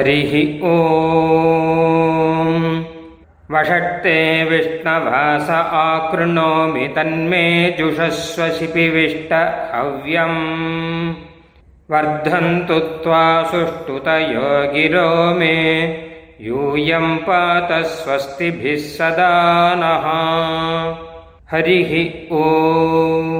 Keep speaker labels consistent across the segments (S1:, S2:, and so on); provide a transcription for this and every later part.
S1: हरिः ॐ वषट्ते विष्णवास आकृणोमि तन्मे जुषस्व शिपिविष्ट हव्यम् वर्धन्तु त्वा सुष्ठुतयो गिरो मे यूयं पात स्वस्तिभिः सदा नः हरिः ॐ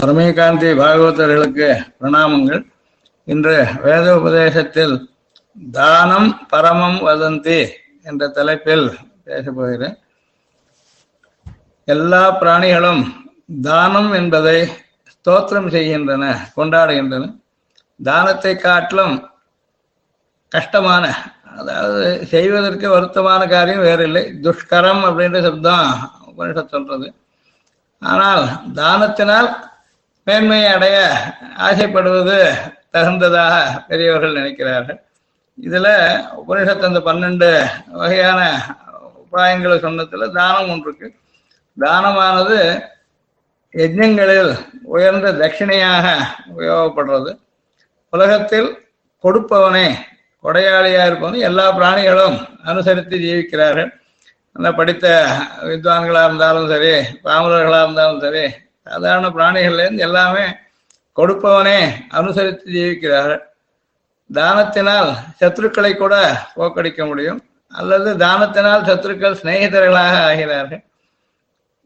S2: பரமேகாந்தி பாகவதர்களுக்கு பிரணாமங்கள் இன்று வேத உபதேசத்தில் தானம் பரமம் வதந்தி என்ற தலைப்பில் பேச போகிறேன் எல்லா பிராணிகளும் தானம் என்பதை ஸ்தோத்திரம் செய்கின்றன கொண்டாடுகின்றன. தானத்தை காட்டிலும் கஷ்டமான அதாவது செய்வதற்கு வருத்தமான காரியம் வேறில்லை. துஷ்கரம் அப்படின்ற சப்தம் உபனிஷத் சொல்றது. ஆனால் தானத்தினால் மேன்மையை அடைய ஆசைப்படுவது தகுந்ததாக பெரியவர்கள் நினைக்கிறார்கள். இதுல உபனிஷத்து அந்த பன்னெண்டு வகையான உபாயங்களை சொன்னதுல தானம் ஒன்று இருக்கு தானமானது யஜ்ஞங்களில் உயர்ந்த தட்சிணையாக உபயோகப்படுறது. உலகத்தில் கொடுப்பவனே கொடையாளியா இருப்பவன் எல்லா பிராணிகளும் அனுசரித்து ஜீவிக்கிறார்கள். அந்த படித்த வித்வான்களா இருந்தாலும் சரி பாமரர்களா இருந்தாலும் சரி சாதாரண பிராணிகள்லேருந்து எல்லாமே கொடுப்பவனே அனுசரித்து ஜீவிக்கிறார்கள். தானத்தினால் சத்துருக்களை கூட போக்கடிக்க முடியும். அல்லது தானத்தினால் சத்துருக்கள் சிநேகிதர்களாக ஆகிறார்கள்.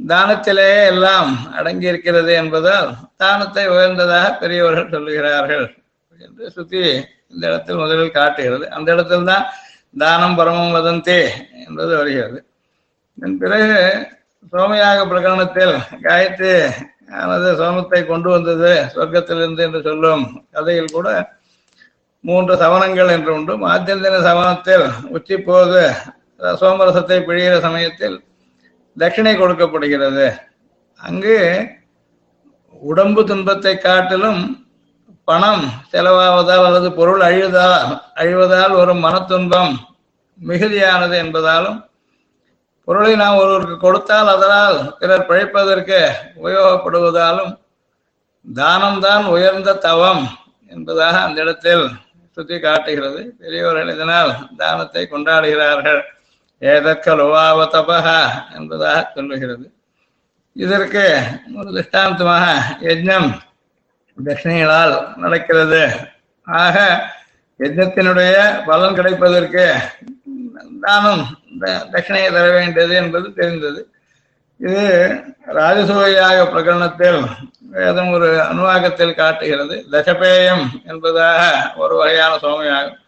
S2: தானத்திலேயே எல்லாம் அடங்கி இருக்கிறது என்பதால் தானத்தை உயர்ந்ததாக பெரியவர்கள் சொல்லுகிறார்கள் என்று சுத்தி இந்த இடத்தில் முதலில் காட்டுகிறது. அந்த இடத்தில் தான் தானம் பரமம் வதந்தே என்பது வருகிறது. இதன் பிறகு சோமயாக பிரகடனத்தில் காயத்ரி ஆனது சோமத்தை கொண்டு வந்தது சொர்க்கத்திலிருந்து என்று சொல்லும் கதையில் கூட மூன்று சவனங்கள் என்று உண்டு. ஆத்தியந்தின சவனத்தில் உச்சி போது சோமரசத்தை பிழிகிற சமயத்தில் தட்சிணை கொடுக்கப்படுகிறது. அங்கு உடம்பு துன்பத்தை காட்டிலும் பணம் செலவாவதால் அல்லது பொருள் அழிவதால் அழிவதால் மன துன்பம் மிகுதியானது என்பதாலும் பொருளை நாம் ஒருவருக்கு கொடுத்தால் அதனால் பிறர் பிழைப்பதற்கு உபயோகப்படுவதாலும் தானம்தான் உயர்ந்த தவம் என்பதாக அந்த இடத்தில் சுத்தி காட்டுகிறது. பெரியவர்கள் இதனால் தானத்தை கொண்டாடுகிறார்கள். ஏதற்கலுவாவ தபா என்பதாக சொல்லுகிறது. இதற்கு ஒரு திஷ்டாந்தமாக யஜ்னம் தட்சிணைகளால் நடக்கிறது. ஆக யஜ்னத்தினுடைய பலன் கிடைப்பதற்கு தானும் தட்சிணையை தர வேண்டியது என்பது தெரிந்தது. இது ராஜசூயாக பிரகடனத்தில் வேதம் ஒரு அனுவாகத்தில் காட்டுகிறது. தசபேயம் என்பதாக ஒரு வகையான சோமயாகம்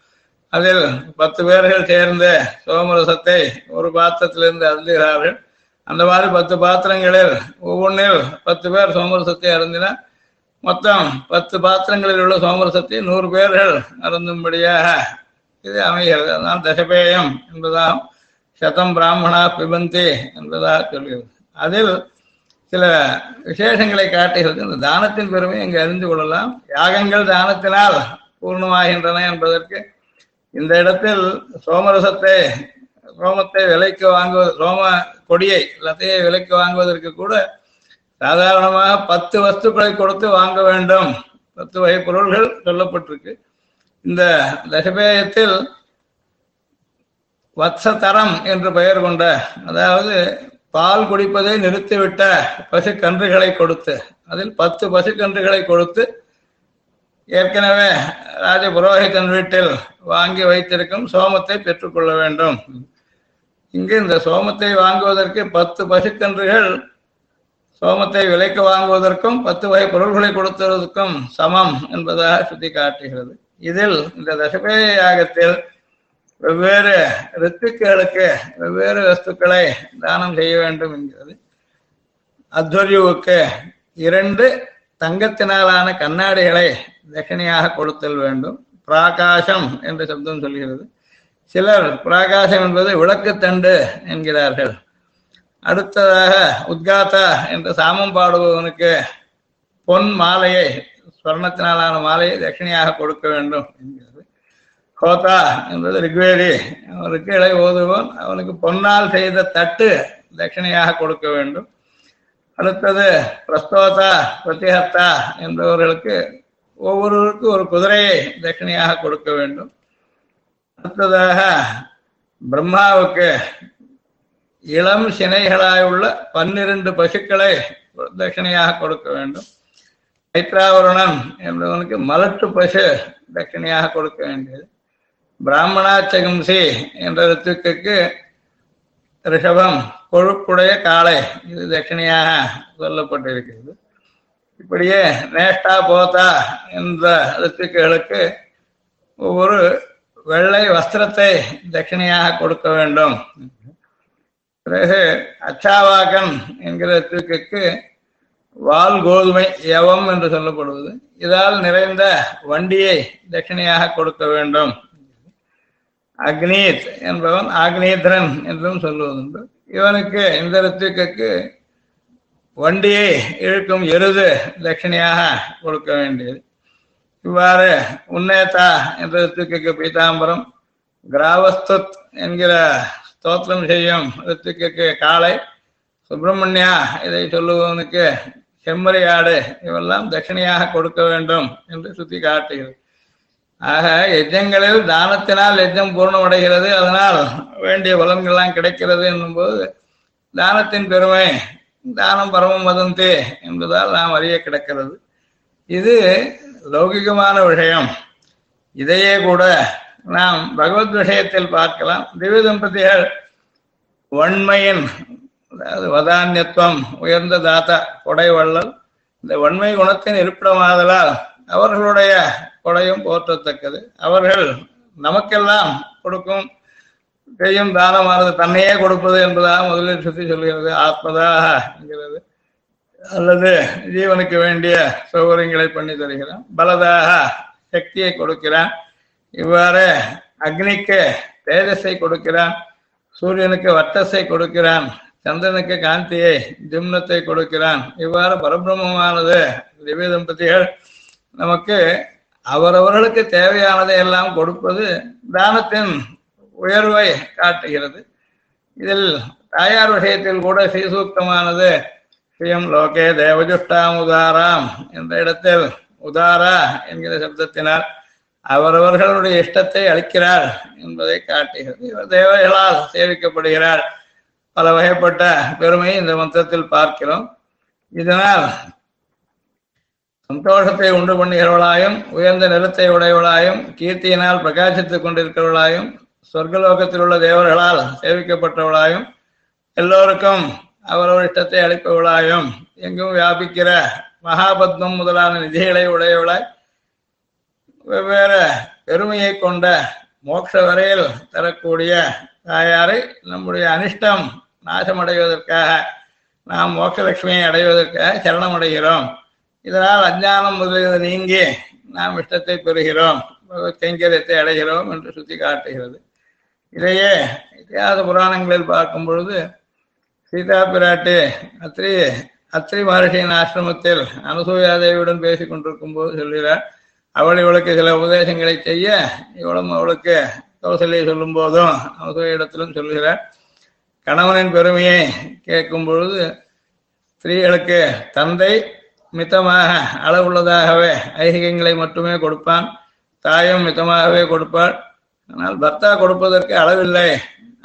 S2: அதில் பத்து பேர்கள் சேர்ந்து சோமரசத்தை ஒரு பாத்திரத்திலிருந்து அருந்துகிறார்கள். அந்த மாதிரி பத்து பாத்திரங்களில் ஒவ்வொன்றில் பத்து பேர் சோமரசத்தை அருந்தினர் மொத்தம் பத்து பாத்திரங்களில் உள்ள சோமரசத்தை நூறு பேர்கள் அருந்தும்படியாக இது அமைகிறது. அதனால் தசபேயம் என்பதாகும் சதம் பிராமணா பிபந்தி என்பதாக சொல்கிறது. அதில் சில விசேஷங்களை காட்டுகிறது. இந்த தானத்தின் பெருமை இங்கு அறிந்து கொள்ளலாம்? யாகங்கள் தானத்தினால் பூர்ணமாகின்றன என்பதற்கு இந்த இடத்தில் சோமரசத்தை சோமத்தை விலைக்கு வாங்குவது சோம கொடியை லத்தையை விலைக்கு வாங்குவதற்கு கூட சாதாரணமாக பத்து வஸ்துக்களை கொடுத்து வாங்க வேண்டும். பத்து வகை பொருள்கள் சொல்லப்பட்டிருக்கு. இந்த தசபேயத்தில் வத்சதரம் என்று பெயர் கொண்ட அதாவது பால் குடிப்பதை நிறுத்திவிட்ட பசுக்கன்றுகளை கொடுத்து அதில் பத்து பசுக்கன்றுகளை கொடுத்து ஏற்கனவே ராஜ புரோஹிதன் வீட்டில் வாங்கி வைத்திருக்கும் சோமத்தை பெற்றுக்கொள்ள வேண்டும். இங்கு இந்த சோமத்தை வாங்குவதற்கு பத்து பசுக்கன்றுகள் சோமத்தை விலைக்கு வாங்குவதற்கும் பத்து வகை பொருள்களை கொடுத்ததற்கும் சமம் என்பதாக சுட்டி காட்டுகிறது இதில் இந்த தசபே யாகத்தில் வெவ்வேறு ரித்துக்களுக்கு வெவ்வேறு வஸ்துக்களை தானம் செய்ய வேண்டும் என்கிறது. அத்வரியுவுக்கு இரண்டு தங்கத்தினாலான கண்ணாடிகளை தட்சிணையாக கொடுத்தல் வேண்டும். பிராகாசம் என்று சப்தம் சொல்கிறது. சிலர் பிராகாசம் என்பது விளக்குத்தண்டு என்கிறார்கள். அடுத்ததாக உத்காத்தா என்று சாமம் பாடுபவனுக்கு பொன் மாலையை ஸ்வர்ணத்தினாலான மாலையை தட்சிணையாக கொடுக்க வேண்டும் என்கிறது. ஹோதா என்பது ரிக்வேதி. அவனுக்கு இலை ஓதுவோன் அவனுக்கு பொன்னால் செய்த தட்டு தட்சிணையாக கொடுக்க வேண்டும். அடுத்தது பிரஸ்தோதா பிரத்திஹத்தா என்பவர்களுக்கு ஒவ்வொருவருக்கும் ஒரு குதிரையை தட்சிணையாக கொடுக்க வேண்டும். அடுத்ததாக பிரம்மாவுக்கு இளம் சினைகளாயுள்ள பன்னிரண்டு பசுக்களை தட்சிணையாக கொடுக்க வேண்டும். மைத்ராவருணன் என்பவனுக்கு மலட்டு பசு தட்சிணையாக கொடுக்க வேண்டியது. பிராமணாச்சகம்சி என்ற ரித்துக்கு ரிஷபம் கொழுப்புடைய காளை. இது தட்சிணையாக சொல்லப்பட்டிருக்கிறது. இப்படியே நேஷ்டா போதா என்ற ரித்துக்களுக்கு ஒவ்வொரு வெள்ளை வஸ்திரத்தை தட்சிணையாக கொடுக்க வேண்டும். பிறகு அச்சாவாகன் என்கிற ரித்துக்கு வால் கோதுமை யவம் என்று சொல்லப்படுவது. இதால் நிறைந்த வண்டியை தட்சிணையாக கொடுக்க வேண்டும். அக்னீத் என்பவன் ஆக்னேத்ரன் என்றும் சொல்லுவதுண்டு. இவனுக்கு இந்த ரித்துக்கு வண்டியை இழுக்கும் எருது தட்சிணையாக கொடுக்க வேண்டியது. இவ்வாறு உன்னேதா என்ற ரித்துக்கு பீதாம்பரம் கிராவஸ்துத் என்கிற ஸ்தோத்திரம் செய்யும் ரித்துக்கு காளை சுப்பிரமணியா இதை சொல்லுவனுக்கு செம்மறியாடு இவெல்லாம் தட்சிணையாக கொடுக்க வேண்டும் என்று சுத்தி காட்டுகிறது ஆக எஜ்ஜங்களில் தானத்தினால் யஜ்யம் பூர்ணமடைகிறது. அதனால் வேண்டிய பலன்கள்லாம் கிடைக்கிறது என்னும்போது தானத்தின் பெருமை தானம் பரமம் வதந்தே என்பதால் நாம் அறிய கிடக்கிறது. இது லௌகிகமான விஷயம். இதையே கூட நாம் பகவத் விஷயத்தில் பார்க்கலாம். திவ்ய தம்பதிகள் வன்மையின் அதாவது வதான்யத்துவம் உயர்ந்த தாத்தா கொடை வள்ளல் இந்த வன்மை குணத்தின் இருப்பிடமாதலால் அவர்களுடைய கொடையும் போற்றத்தக்கது. அவர்கள் நமக்கெல்லாம் கொடுக்கும் செய்யும் தானமானது தன்னையே கொடுப்பது என்பதாக முதலில் சுத்தி சொல்கிறது. ஆத்மதாகிறது என்கிறது. அல்லது ஜீவனுக்கு வேண்டிய சௌகரியங்களை பண்ணி தருகிறான். பலதாக சக்தியை கொடுக்கிறான். இவ்வாறு அக்னிக்கு தேஜஸை கொடுக்கிறான். சூரியனுக்கு வட்டத்தை கொடுக்கிறான். சந்திரனுக்கு காந்தியை ஜிம்னத்தை கொடுக்கிறான். இவ்வாறு பரபிரம்மமானது திவ்ய தம்பதிகள் நமக்கு அவரவர்களுக்கு தேவையானதை எல்லாம் கொடுப்பது தானத்தின் உயர்வை காட்டுகிறது. இதில் தாயார் விஷயத்தில் கூட ஸ்ரீசூக்தமானது ஸ்ரீயம் லோகே தேவஜுஷ்டாம் உதாராம் என்ற இடத்தில் உதாரா என்கிற சப்தத்தினால் அவரவர்களுடைய இஷ்டத்தை அளிக்கிறார் என்பதை காட்டுகிறது. இவர் தேவைகளால் சேவிக்கப்படுகிறார். பல வகைப்பட்ட பெருமையை இந்த மந்திரத்தில் பார்க்கிறோம். இதனால் சந்தோஷத்தை உண்டு பண்ணுகிறவளாயும் உயர்ந்த நிறத்தை உடையவளாயும் கீர்த்தியினால் பிரகாசித்துக் கொண்டிருக்கிறவளாயும் சொர்க்கலோகத்தில் உள்ள தேவர்களால் சேவிக்கப்பட்டவளாயும் எல்லோருக்கும் அவரவர் இஷ்டத்தை அளிப்பவளாயும் எங்கும் வியாபிக்கிற மகாபத்மம் முதலான நிதிகளை உடையவளாய் வெவ்வேறு பெருமையை கொண்ட மோட்ச வரையில் தரக்கூடிய தாயாரை நம்முடைய அனிஷ்டம் நாசமடைவதற்காக நாம் மோட்சலட்சுமியை அடைவதற்காக சரணமடைகிறோம். இதனால் அஞ்ஞானம் முதலில் நீங்கி நாம் இஷ்டத்தை பெறுகிறோம். கைங்கரியத்தை அடைகிறோம் என்று சுட்டி காட்டுகிறது இதையே இத்தியாச புராணங்களில் பார்க்கும் பொழுது சீதா பிராட்டி அத்ரி அத்ரி மகர்ஷியின் ஆசிரமத்தில் அனுசூயாதேவியுடன் பேசிக் கொண்டிருக்கும் போது சொல்கிறார் அவள் இவளுக்கு சில உபதேசங்களை செய்ய இவளும் அவளுக்கு கௌசல்யை சொல்லும் போதும் அனுசூய இடத்திலும் சொல்கிறார். கணவனின் பெருமையை கேட்கும் பொழுது ஸ்திரீகளுக்கு தந்தை மிதமாக அளவுள்ளதாகவே ஐகிகங்களை மட்டுமே கொடுப்பான். தாயும் மிதமாகவே கொடுப்பாள். ஆனால் பர்த்தா கொடுப்பதற்கு அளவில்லை.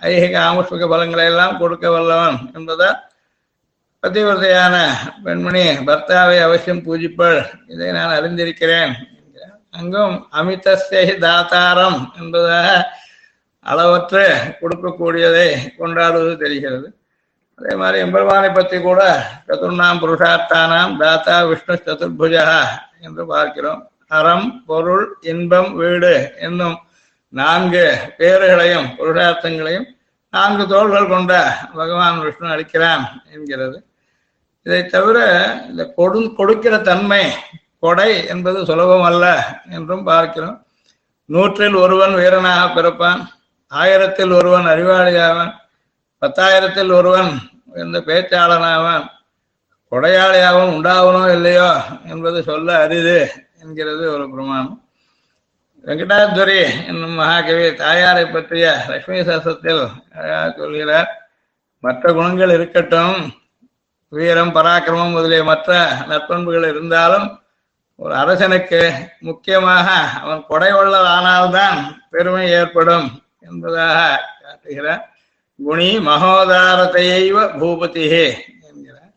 S2: ஐகிக ஆமுஷ்மிக பலங்களை எல்லாம் கொடுக்க வல்லவன் என்பதால் பதிவிரதையான பெண்மணி பர்த்தாவை அவசியம் பூஜிப்பாள். இதை நான் அறிந்திருக்கிறேன் அங்கும் அமிதஸ்தை தாத்தாரம் என்பதாக அளவற்று கொடுக்கக்கூடியதை கொண்டாடுவது தெரிகிறது. அதே மாதிரி எம்பெருமானை பற்றி கூட சதுர்ணாம் புருஷார்த்தானாம் தாத்தா விஷ்ணு சதுர்புஜா என்று பார்க்கிறோம். அறம் பொருள் இன்பம் வீடு என்னும் நான்கு பேறுகளையும் புருஷார்த்தங்களையும் நான்கு தோள்கள் கொண்ட பகவான் விஷ்ணு அளிக்கிறான் என்கிறது. இதை தவிர இந்த கொடு கொடுக்கிற தன்மை கொடை என்பது சுலபம் அல்ல என்றும் பார்க்கிறோம். நூற்றில் ஒருவன் வீரனாக பிறப்பான் ஆயிரத்தில் ஒருவன் அறிவாளியாவன் பத்தாயிரத்தில் ஒருவன் இந்த பேச்சாளனாவன் கொடையாளியாகவும் உண்டாகணும் இல்லையோ என்பது சொல்ல அரிது என்கிறது ஒரு பிரமாணம். வெங்கடாதுரி என்னும் மகாகவி தாயாரை பற்றிய லட்சுமி சாஸ்திரத்தில் சொல்கிறார் மற்ற குணங்கள் இருக்கட்டும் வீரம் பராக்கிரமம் முதலிய மற்ற நற்பண்புகள் இருந்தாலும் ஒரு அரசனுக்கு முக்கியமாக அவன் கொடை உள்ளதானால்தான் பெருமை ஏற்படும் என்பதாக காட்டுகிறார். குணி மகோதாரத்தையைவ பூபதியே என்கிறார்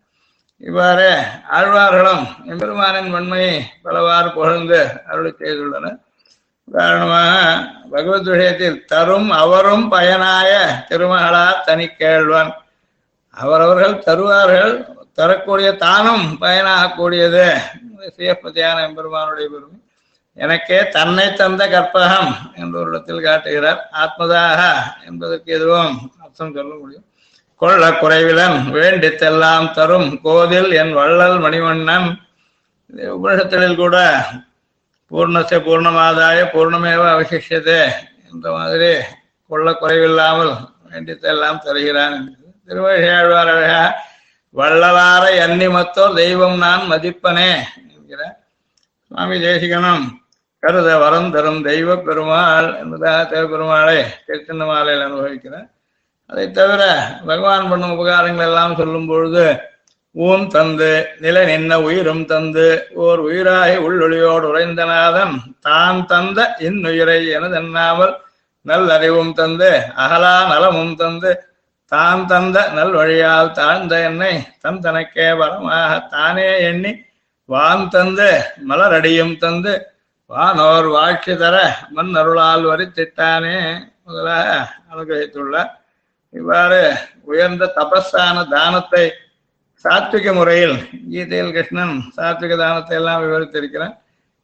S2: இவ்வாறு ஆழ்வார்களும் எம்பெருமானின் வன்மையை பலவாறு புகழ்ந்து அருளி செய்துள்ளனர். உதாரணமாக பகவத் விஷயத்தில் தரும் அவரும் பயனாய திருமகளார் தனி கேள்வன் அவரவர்கள் தருவார்கள் தரக்கூடிய தானும் பயனாகக்கூடியது. சிவபதியான எம்பெருமானுடைய பெருமை. எனக்கே தன்னை தந்த கற்பகம் என்று ஒரு இடத்தில் காட்டுகிறார். ஆத்மதாக என்பதற்கு எதுவும் அர்த்தம் சொல்ல முடியும். கொள்ள குறைவிலன் வேண்டித்தெல்லாம் தரும் கோதில் என் வள்ளல் மணிவண்ணன். உபனிஷத்திலில் கூட பூர்ணச பூர்ணமாதாய பூர்ணமேவ அவசிஷதே என்ற மாதிரி கொள்ள குறைவில்லாமல் வேண்டித்தெல்லாம் தருகிறான் திருவழியாழ்வாரழக வள்ளலார எண்ணிமத்தோர் தெய்வம் நான் மதிப்பனே என்கிற சுவாமி தேசிகனும் கருத வரம் தரும் தெய்வ பெருமாள் என்பதாக தேவபெருமாளை திருச்சின்ன மாலையில் அனுபவிக்கிறேன் அதை தவிர பகவான் பண்ணும் உபகாரங்கள் எல்லாம் சொல்லும் பொழுது ஊம் தந்து நிலை நின்ன உயிரும் தந்து ஓர் உயிராய் உள்ளொளியோடு உறைந்தநாதன் தான் தந்த இன்னுயிரை எனதென்னாமல் நல்லறிவும் தந்து அகலா நலமும் தந்து தான் தந்த நல் வழியால் தாழ்ந்த என்னை தன் தனக்கே வரமாக தானே எண்ணி வான் தந்து மலரடியும் தந்து வானோர் வாழ்க்கை தர மண் அருளால் வரித்திட்டானே முதலாக அனுகிரகித்துள்ளார் இவ்வாறு உயர்ந்த தபஸான தானத்தை சாத்விக முறையில் கீதையில் கிருஷ்ணன் சாத்விக தானத்தை எல்லாம் விவரித்திருக்கிறான்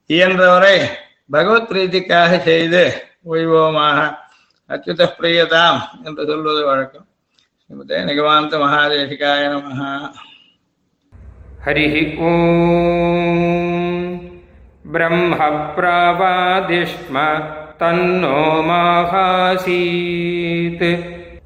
S2: இயன்றவரை பகவத் ரீதிக்காக செய்து ஓய்வோமாக அச்சுத பிரியதாம் என்று சொல்வது வழக்கம் ஸ்ரீமதே நிகமாந்த மகாதேசிகாய நமஹ
S1: हरिः ॐ ब्रह्मप्रवादिष्म तन्नो माहासीत्